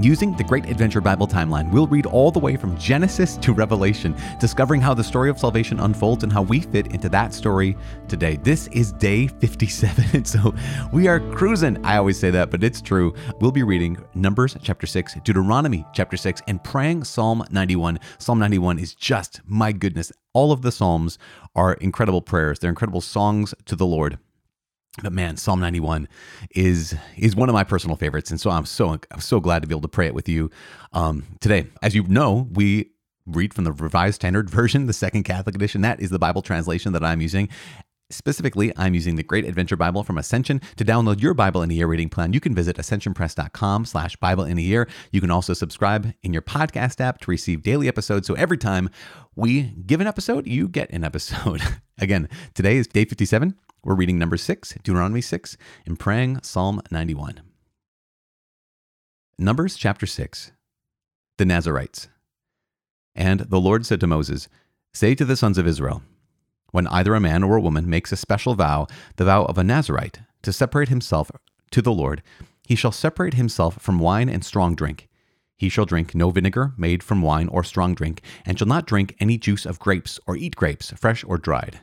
Using the Great Adventure Bible timeline, we'll read all the way from Genesis to Revelation, discovering how the story of salvation unfolds and how we fit into that story today. This is day 57, so we are cruising. I always say that, but it's true. We'll be reading Numbers chapter 6, Deuteronomy chapter 6, and praying Psalm 91. Psalm 91 is just, my goodness, all of the Psalms are incredible prayers. They're incredible songs to the Lord. But man, Psalm 91 is is one of my personal favorites, and so I'm so I'm so glad to be able to pray it with you um, today. As you know, we read from the Revised Standard Version, the Second Catholic Edition. That is the Bible translation that I'm using. Specifically, I'm using the Great Adventure Bible from Ascension. To download your Bible in a Year reading plan, you can visit ascensionpress.com slash Bible in a Year. You can also subscribe in your podcast app to receive daily episodes. So every time we give an episode, you get an episode. Again, today is day 57. We're reading number 6, Deuteronomy 6, and praying Psalm 91. Numbers chapter 6 The Nazarites. And the Lord said to Moses, Say to the sons of Israel, when either a man or a woman makes a special vow, the vow of a Nazarite, to separate himself to the Lord, he shall separate himself from wine and strong drink. He shall drink no vinegar made from wine or strong drink, and shall not drink any juice of grapes or eat grapes, fresh or dried.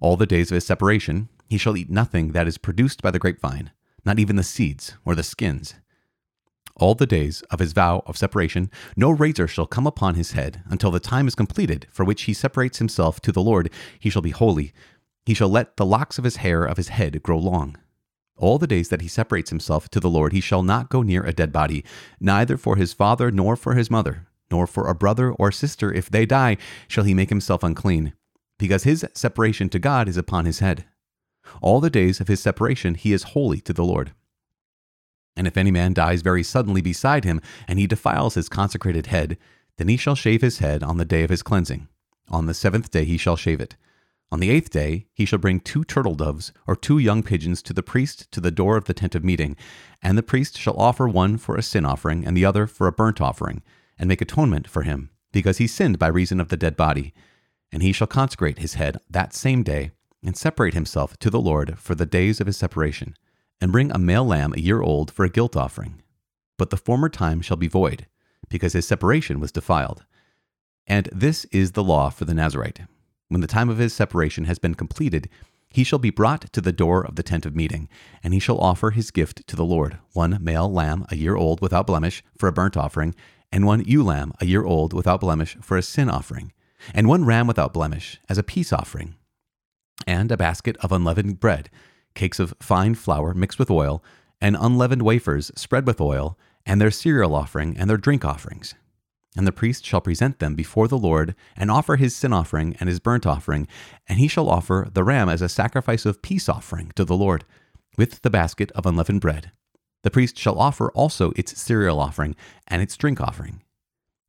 All the days of his separation, he shall eat nothing that is produced by the grapevine, not even the seeds or the skins. All the days of his vow of separation, no razor shall come upon his head until the time is completed for which he separates himself to the Lord. He shall be holy. He shall let the locks of his hair of his head grow long. All the days that he separates himself to the Lord, he shall not go near a dead body, neither for his father nor for his mother, nor for a brother or sister. If they die, shall he make himself unclean because his separation to God is upon his head. All the days of his separation he is holy to the Lord. And if any man dies very suddenly beside him, and he defiles his consecrated head, then he shall shave his head on the day of his cleansing. On the seventh day he shall shave it. On the eighth day he shall bring two turtle doves or two young pigeons to the priest to the door of the tent of meeting, and the priest shall offer one for a sin offering and the other for a burnt offering, and make atonement for him, because he sinned by reason of the dead body and he shall consecrate his head that same day, and separate himself to the Lord for the days of his separation, and bring a male lamb a year old for a guilt offering. But the former time shall be void, because his separation was defiled. And this is the law for the Nazarite. When the time of his separation has been completed, he shall be brought to the door of the tent of meeting, and he shall offer his gift to the Lord one male lamb a year old without blemish for a burnt offering, and one ewe lamb a year old without blemish for a sin offering and one ram without blemish as a peace offering, and a basket of unleavened bread, cakes of fine flour mixed with oil, and unleavened wafers spread with oil, and their cereal offering and their drink offerings. And the priest shall present them before the Lord, and offer his sin offering and his burnt offering, and he shall offer the ram as a sacrifice of peace offering to the Lord, with the basket of unleavened bread. The priest shall offer also its cereal offering and its drink offering.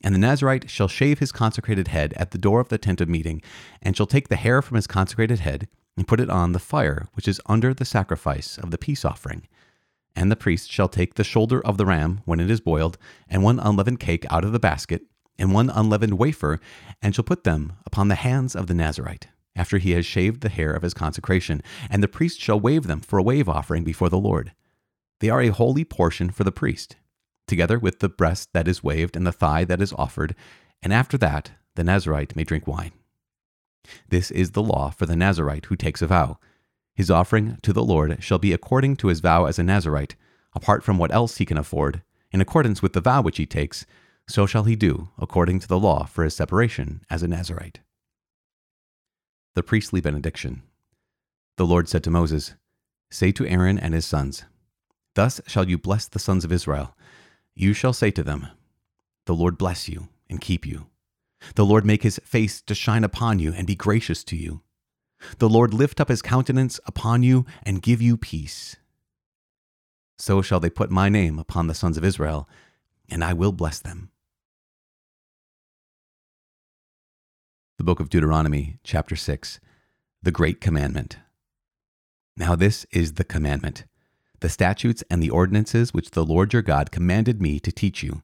And the Nazarite shall shave his consecrated head at the door of the tent of meeting, and shall take the hair from his consecrated head, and put it on the fire which is under the sacrifice of the peace offering. And the priest shall take the shoulder of the ram when it is boiled, and one unleavened cake out of the basket, and one unleavened wafer, and shall put them upon the hands of the Nazarite, after he has shaved the hair of his consecration, and the priest shall wave them for a wave offering before the Lord. They are a holy portion for the priest together with the breast that is waved and the thigh that is offered, and after that the Nazarite may drink wine. This is the law for the Nazarite who takes a vow. His offering to the Lord shall be according to his vow as a Nazarite, apart from what else he can afford, in accordance with the vow which he takes, so shall he do according to the law for his separation as a Nazarite. The priestly benediction. The Lord said to Moses, Say to Aaron and his sons, Thus shall you bless the sons of Israel. You shall say to them, The Lord bless you and keep you. The Lord make his face to shine upon you and be gracious to you. The Lord lift up his countenance upon you and give you peace. So shall they put my name upon the sons of Israel, and I will bless them. The book of Deuteronomy, chapter 6, the Great Commandment. Now, this is the commandment the statutes and the ordinances which the Lord your God commanded me to teach you,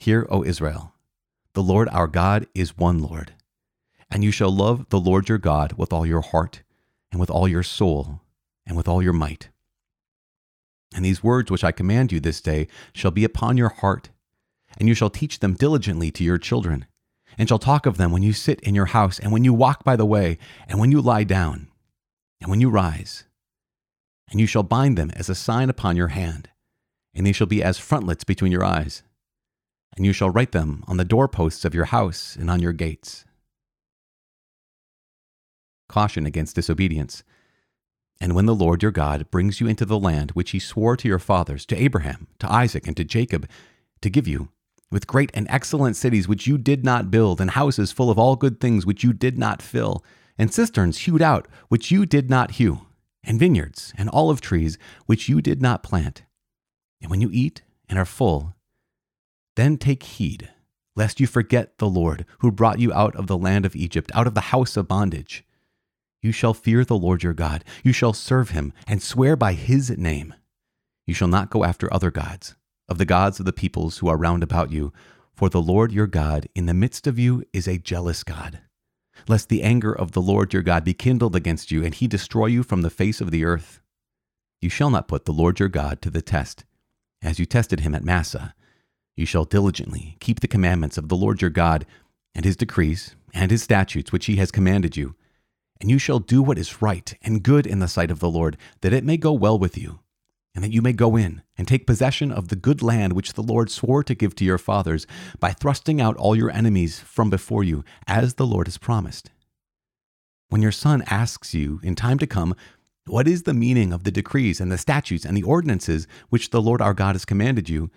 Hear, O Israel, the Lord our God is one Lord. And you shall love the Lord your God with all your heart, and with all your soul, and with all your might. And these words which I command you this day shall be upon your heart, and you shall teach them diligently to your children, and shall talk of them when you sit in your house, and when you walk by the way, and when you lie down, and when you rise. And you shall bind them as a sign upon your hand, and they shall be as frontlets between your eyes. And you shall write them on the doorposts of your house and on your gates caution against disobedience. And when the Lord your God brings you into the land which he swore to your fathers, to Abraham, to Isaac, and to Jacob, to give you, with great and excellent cities which you did not build, and houses full of all good things which you did not fill, and cisterns hewed out which you did not hew, and vineyards and olive trees which you did not plant. And when you eat and are full, then take heed, lest you forget the Lord who brought you out of the land of Egypt, out of the house of bondage. You shall fear the Lord your God. You shall serve him and swear by his name. You shall not go after other gods, of the gods of the peoples who are round about you, for the Lord your God in the midst of you is a jealous God. Lest the anger of the Lord your God be kindled against you, and he destroy you from the face of the earth. You shall not put the Lord your God to the test, as you tested him at Massah. You shall diligently keep the commandments of the Lord your God, and his decrees, and his statutes which he has commanded you and you shall do what is right and good in the sight of the Lord, that it may go well with you, and that you may go in and take possession of the good land which the Lord swore to give to your fathers, by thrusting out all your enemies from before you, as the Lord has promised. When your son asks you in time to come, What is the meaning of the decrees and the statutes and the ordinances which the Lord our God has commanded you?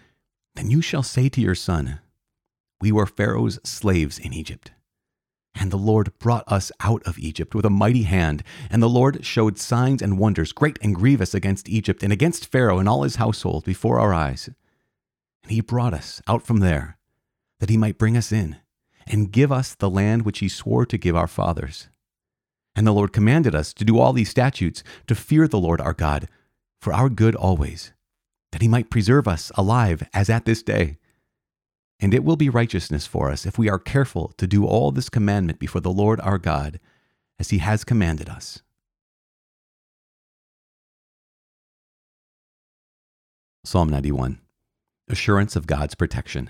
Then you shall say to your son, We were Pharaoh's slaves in Egypt and the Lord brought us out of Egypt with a mighty hand. And the Lord showed signs and wonders, great and grievous, against Egypt and against Pharaoh and all his household before our eyes. And he brought us out from there, that he might bring us in and give us the land which he swore to give our fathers. And the Lord commanded us to do all these statutes, to fear the Lord our God, for our good always, that he might preserve us alive as at this day and it will be righteousness for us if we are careful to do all this commandment before the Lord our God, as he has commanded us. Psalm 91 Assurance of God's Protection.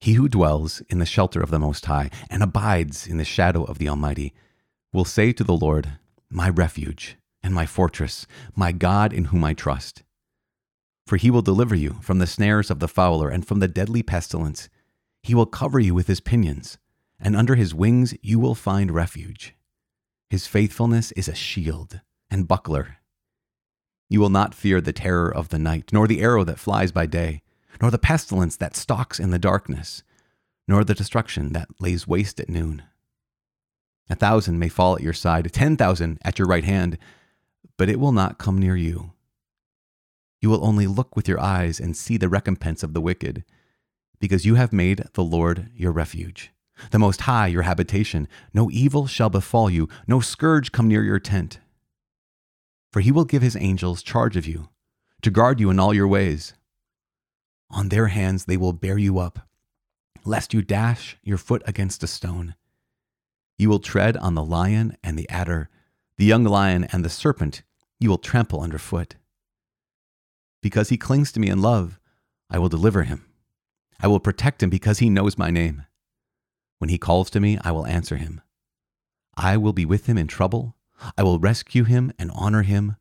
He who dwells in the shelter of the Most High and abides in the shadow of the Almighty will say to the Lord, My refuge and my fortress, my God in whom I trust. For he will deliver you from the snares of the fowler and from the deadly pestilence. He will cover you with his pinions, and under his wings you will find refuge. His faithfulness is a shield and buckler. You will not fear the terror of the night, nor the arrow that flies by day, nor the pestilence that stalks in the darkness, nor the destruction that lays waste at noon. A thousand may fall at your side, ten thousand at your right hand, but it will not come near you. You will only look with your eyes and see the recompense of the wicked, because you have made the Lord your refuge, the Most High your habitation. No evil shall befall you, no scourge come near your tent. For he will give his angels charge of you, to guard you in all your ways. On their hands they will bear you up, lest you dash your foot against a stone. You will tread on the lion and the adder, the young lion and the serpent you will trample underfoot. Because he clings to me in love, I will deliver him. I will protect him because he knows my name. When he calls to me, I will answer him. I will be with him in trouble. I will rescue him and honor him.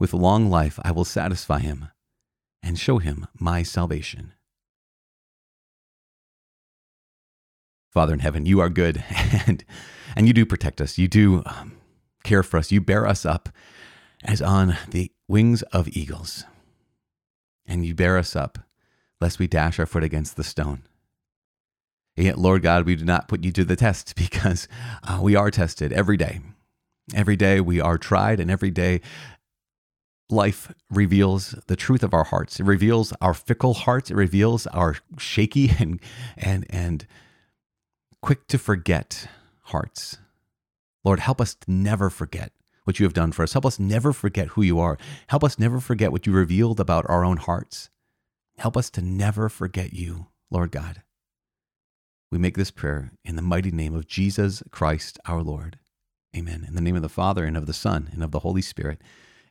With long life, I will satisfy him and show him my salvation. Father in heaven, you are good and, and you do protect us. You do um, care for us. You bear us up as on the wings of eagles and you bear us up, lest we dash our foot against the stone. Yet, Lord God, we do not put you to the test because uh, we are tested every day. Every day we are tried, and every day life reveals the truth of our hearts. It reveals our fickle hearts. It reveals our shaky and and and quick to forget hearts. Lord, help us to never forget what you have done for us. Help us never forget who you are. Help us never forget what you revealed about our own hearts. Help us to never forget you, Lord God. We make this prayer in the mighty name of Jesus Christ our Lord. Amen. In the name of the Father and of the Son and of the Holy Spirit.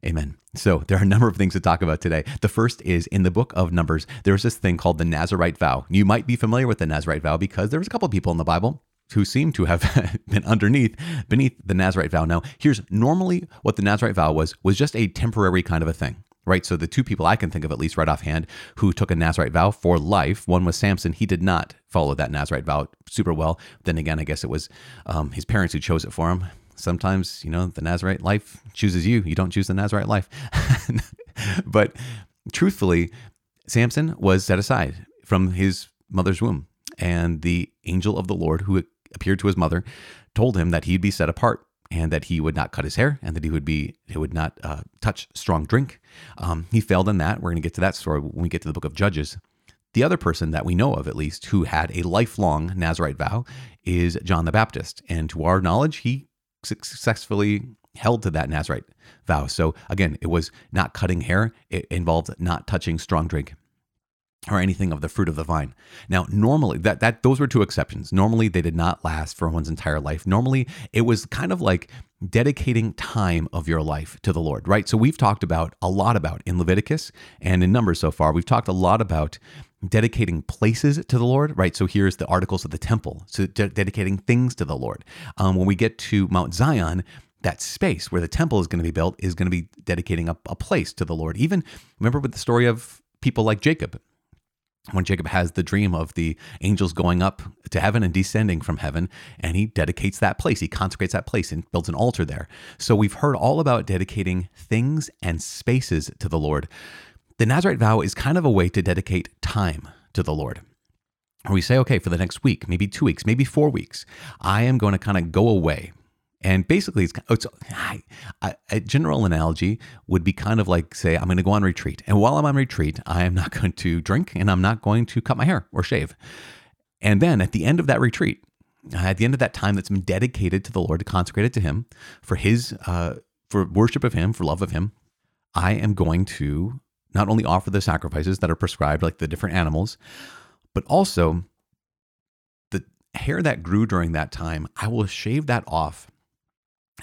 Amen. So there are a number of things to talk about today. The first is in the book of Numbers, there's this thing called the Nazarite vow. You might be familiar with the Nazarite vow because there was a couple of people in the Bible who seem to have been underneath beneath the Nazarite vow. Now, here's normally what the Nazarite vow was was just a temporary kind of a thing. Right. So the two people I can think of, at least right offhand, who took a Nazarite vow for life, one was Samson. He did not follow that Nazarite vow super well. Then again, I guess it was um, his parents who chose it for him sometimes, you know, the Nazarite life chooses you. You don't choose the Nazarite life. but truthfully, Samson was set aside from his mother's womb. And the angel of the Lord, who appeared to his mother, told him that he'd be set apart and that he would not cut his hair and that he would be he would not uh, touch strong drink. Um, he failed in that. We're going to get to that story when we get to the book of Judges. The other person that we know of, at least, who had a lifelong Nazarite vow is John the Baptist. And to our knowledge, he successfully held to that Nazarite vow. So again, it was not cutting hair, it involved not touching strong drink or anything of the fruit of the vine. Now, normally that that those were two exceptions. Normally they did not last for one's entire life. Normally it was kind of like dedicating time of your life to the Lord, right? So we've talked about a lot about in Leviticus and in Numbers so far. We've talked a lot about dedicating places to the Lord, right? So here's the articles of the temple, so de- dedicating things to the Lord. Um, when we get to Mount Zion, that space where the temple is going to be built is going to be dedicating a, a place to the Lord. Even remember with the story of people like Jacob. When Jacob has the dream of the angels going up to heaven and descending from heaven, and he dedicates that place, he consecrates that place and builds an altar there. So we've heard all about dedicating things and spaces to the Lord. The Nazarite vow is kind of a way to dedicate time to the Lord. We say, okay, for the next week, maybe two weeks, maybe four weeks, I am going to kind of go away. And basically, it's, it's a general analogy would be kind of like, say, I'm going to go on retreat. And while I'm on retreat, I am not going to drink and I'm not going to cut my hair or shave. And then at the end of that retreat, at the end of that time that's been dedicated to the Lord, to consecrate it to Him for His, uh, for worship of Him, for love of Him, I am going to not only offer the sacrifices that are prescribed, like the different animals, but also the hair that grew during that time, I will shave that off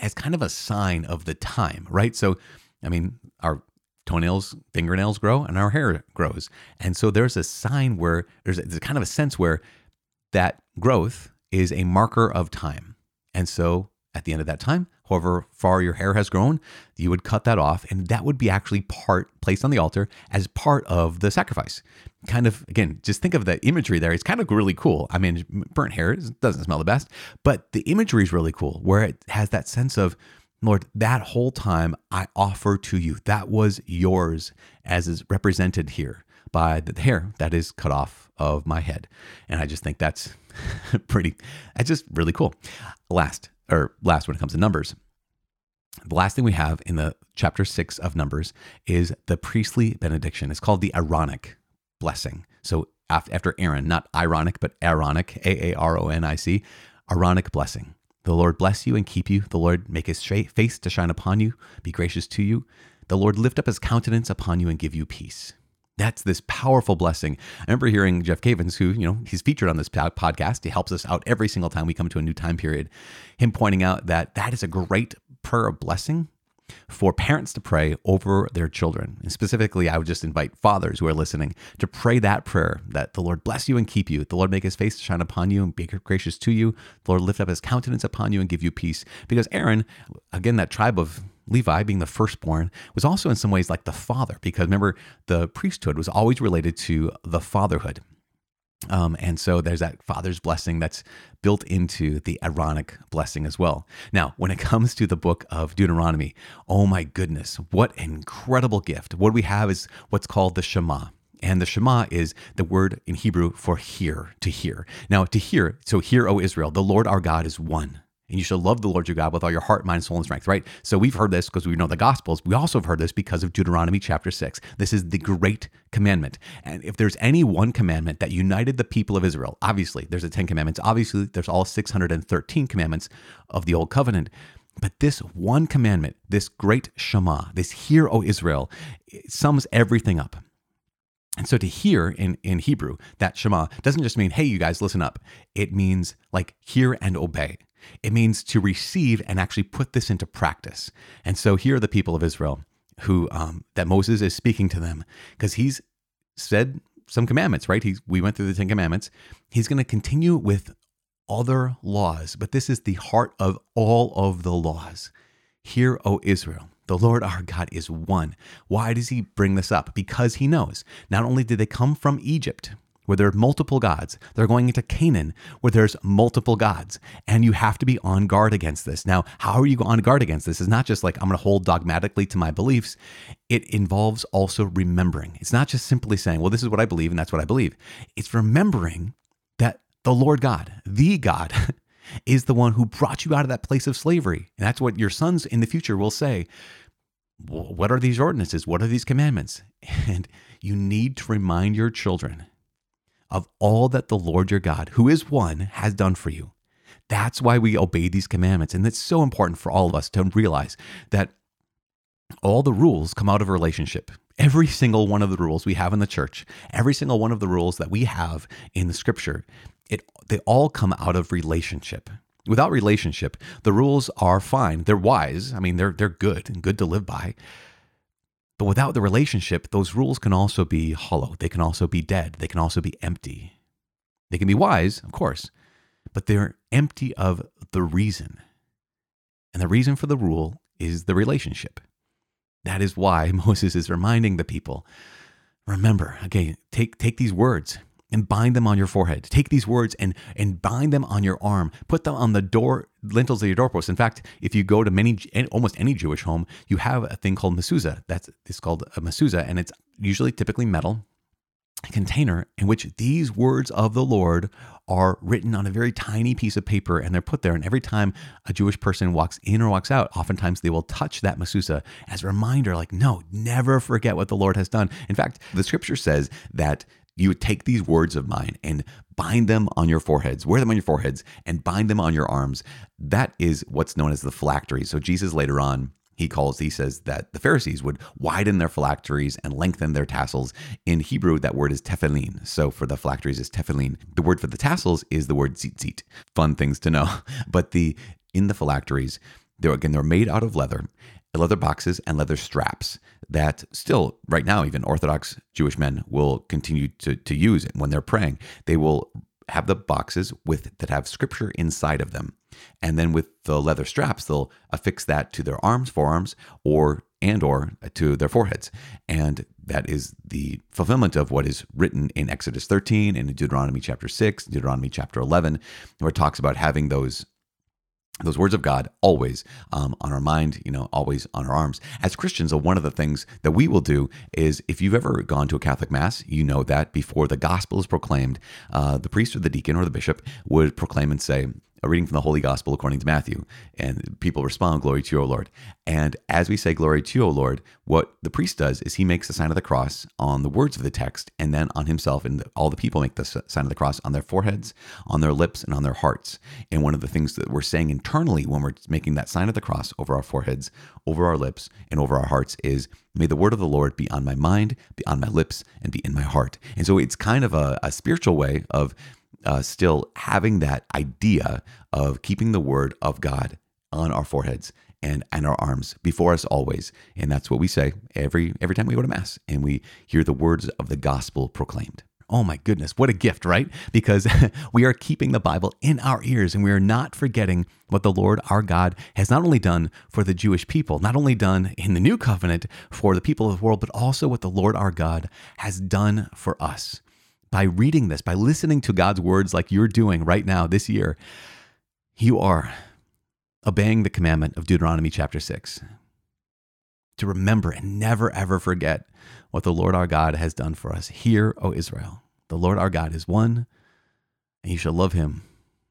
as kind of a sign of the time, right? So, I mean, our toenails, fingernails grow and our hair grows. And so there's a sign where there's, a, there's kind of a sense where that growth is a marker of time. And so at the end of that time, however far your hair has grown, you would cut that off, and that would be actually part placed on the altar as part of the sacrifice. Kind of, again, just think of the imagery there. It's kind of really cool. I mean, burnt hair doesn't smell the best, but the imagery is really cool where it has that sense of, Lord, that whole time I offer to you. That was yours as is represented here by the hair that is cut off of my head. And I just think that's pretty, that's just really cool. Last, or last when it comes to numbers. The last thing we have in the chapter six of Numbers is the priestly benediction. It's called the Aaronic blessing. So after Aaron, not ironic, but Aaronic, A A R O N I C, Aaronic blessing. The Lord bless you and keep you. The Lord make his face to shine upon you, be gracious to you. The Lord lift up his countenance upon you and give you peace. That's this powerful blessing. I remember hearing Jeff Cavins, who, you know, he's featured on this podcast. He helps us out every single time we come to a new time period. Him pointing out that that is a great prayer of blessing for parents to pray over their children. And specifically, I would just invite fathers who are listening to pray that prayer that the Lord bless you and keep you. The Lord make his face to shine upon you and be gracious to you. The Lord lift up his countenance upon you and give you peace. Because Aaron, again, that tribe of Levi, being the firstborn, was also in some ways like the father, because remember, the priesthood was always related to the fatherhood. Um, and so there's that father's blessing that's built into the Aaronic blessing as well. Now, when it comes to the book of Deuteronomy, oh my goodness, what an incredible gift. What we have is what's called the Shema. And the Shema is the word in Hebrew for hear, to hear. Now, to hear, so hear, O Israel, the Lord our God is one. And you shall love the Lord your God with all your heart, mind, soul, and strength, right? So we've heard this because we know the Gospels. We also have heard this because of Deuteronomy chapter 6. This is the great commandment. And if there's any one commandment that united the people of Israel, obviously there's the 10 commandments. Obviously, there's all 613 commandments of the Old Covenant. But this one commandment, this great Shema, this Hear, O Israel, sums everything up. And so to hear in, in Hebrew, that Shema doesn't just mean, hey, you guys, listen up. It means like hear and obey. It means to receive and actually put this into practice. And so here are the people of Israel who um, that Moses is speaking to them because he's said some commandments, right? He's, we went through the Ten Commandments. He's going to continue with other laws, but this is the heart of all of the laws. Hear, O Israel, the Lord our God is one. Why does he bring this up? Because he knows not only did they come from Egypt, where there are multiple gods. They're going into Canaan, where there's multiple gods. And you have to be on guard against this. Now, how are you on guard against this? It's not just like I'm going to hold dogmatically to my beliefs. It involves also remembering. It's not just simply saying, well, this is what I believe and that's what I believe. It's remembering that the Lord God, the God, is the one who brought you out of that place of slavery. And that's what your sons in the future will say. What are these ordinances? What are these commandments? And you need to remind your children of all that the Lord your God, who is one, has done for you. That's why we obey these commandments. And it's so important for all of us to realize that all the rules come out of a relationship. Every single one of the rules we have in the church, every single one of the rules that we have in the scripture, it they all come out of relationship. Without relationship, the rules are fine. They're wise. I mean, they're they're good and good to live by. But without the relationship, those rules can also be hollow. They can also be dead. They can also be empty. They can be wise, of course, but they're empty of the reason. And the reason for the rule is the relationship. That is why Moses is reminding the people remember, okay, take, take these words and bind them on your forehead. Take these words and, and bind them on your arm. Put them on the door lintels of your doorpost. In fact, if you go to many, almost any Jewish home, you have a thing called mezuzah. That's it's called a mezuzah, and it's usually typically metal container in which these words of the Lord are written on a very tiny piece of paper and they're put there. And every time a Jewish person walks in or walks out, oftentimes they will touch that mezuzah as a reminder, like, no, never forget what the Lord has done. In fact, the scripture says that you would take these words of mine and bind them on your foreheads, wear them on your foreheads, and bind them on your arms. That is what's known as the phylactery. So Jesus later on, he calls, he says that the Pharisees would widen their phylacteries and lengthen their tassels. In Hebrew, that word is tefillin. So for the phylacteries is tefillin. The word for the tassels is the word tzitzit. Fun things to know. But the in the phylacteries, they're again they're made out of leather, leather boxes and leather straps that still right now even orthodox jewish men will continue to, to use it. When they're praying they will have the boxes with that have scripture inside of them. And then with the leather straps they'll affix that to their arms forearms or and or uh, to their foreheads. And that is the fulfillment of what is written in exodus 13 and in deuteronomy chapter 6 deuteronomy chapter 11 where it talks about having those those words of God always um, on our mind, you know, always on our arms. As Christians, one of the things that we will do is if you've ever gone to a Catholic Mass, you know that before the gospel is proclaimed, uh, the priest or the deacon or the bishop would proclaim and say, a reading from the Holy Gospel according to Matthew. And people respond, Glory to you, O Lord. And as we say, Glory to you, O Lord, what the priest does is he makes the sign of the cross on the words of the text and then on himself. And all the people make the sign of the cross on their foreheads, on their lips, and on their hearts. And one of the things that we're saying internally when we're making that sign of the cross over our foreheads, over our lips, and over our hearts is, May the word of the Lord be on my mind, be on my lips, and be in my heart. And so it's kind of a, a spiritual way of uh, still having that idea of keeping the word of God on our foreheads and, and our arms before us always. And that's what we say every every time we go to mass and we hear the words of the gospel proclaimed. Oh my goodness, what a gift, right? Because we are keeping the Bible in our ears and we are not forgetting what the Lord our God has not only done for the Jewish people, not only done in the new covenant for the people of the world, but also what the Lord our God has done for us by reading this, by listening to God's words like you're doing right now this year, you are obeying the commandment of Deuteronomy chapter 6. to remember and never ever forget what the Lord our God has done for us. Hear, O Israel, the Lord our God is one, and you shall love him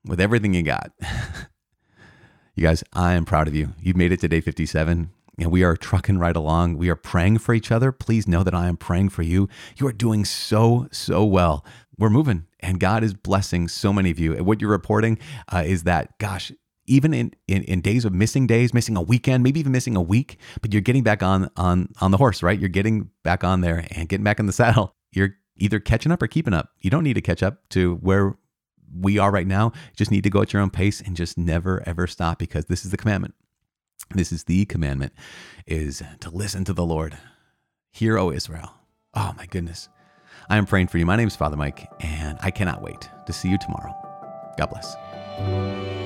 with everything you got. you guys, I am proud of you. You've made it to day 57 and we are trucking right along. We are praying for each other. Please know that I am praying for you. You are doing so, so well. We're moving, and God is blessing so many of you. And what you're reporting uh, is that, gosh, even in, in, in days of missing days, missing a weekend, maybe even missing a week, but you're getting back on on on the horse, right? You're getting back on there and getting back in the saddle. You're either catching up or keeping up. You don't need to catch up to where we are right now. You just need to go at your own pace and just never ever stop because this is the commandment. This is the commandment is to listen to the Lord. Hear, O Israel. Oh my goodness. I am praying for you. My name is Father Mike, and I cannot wait to see you tomorrow. God bless.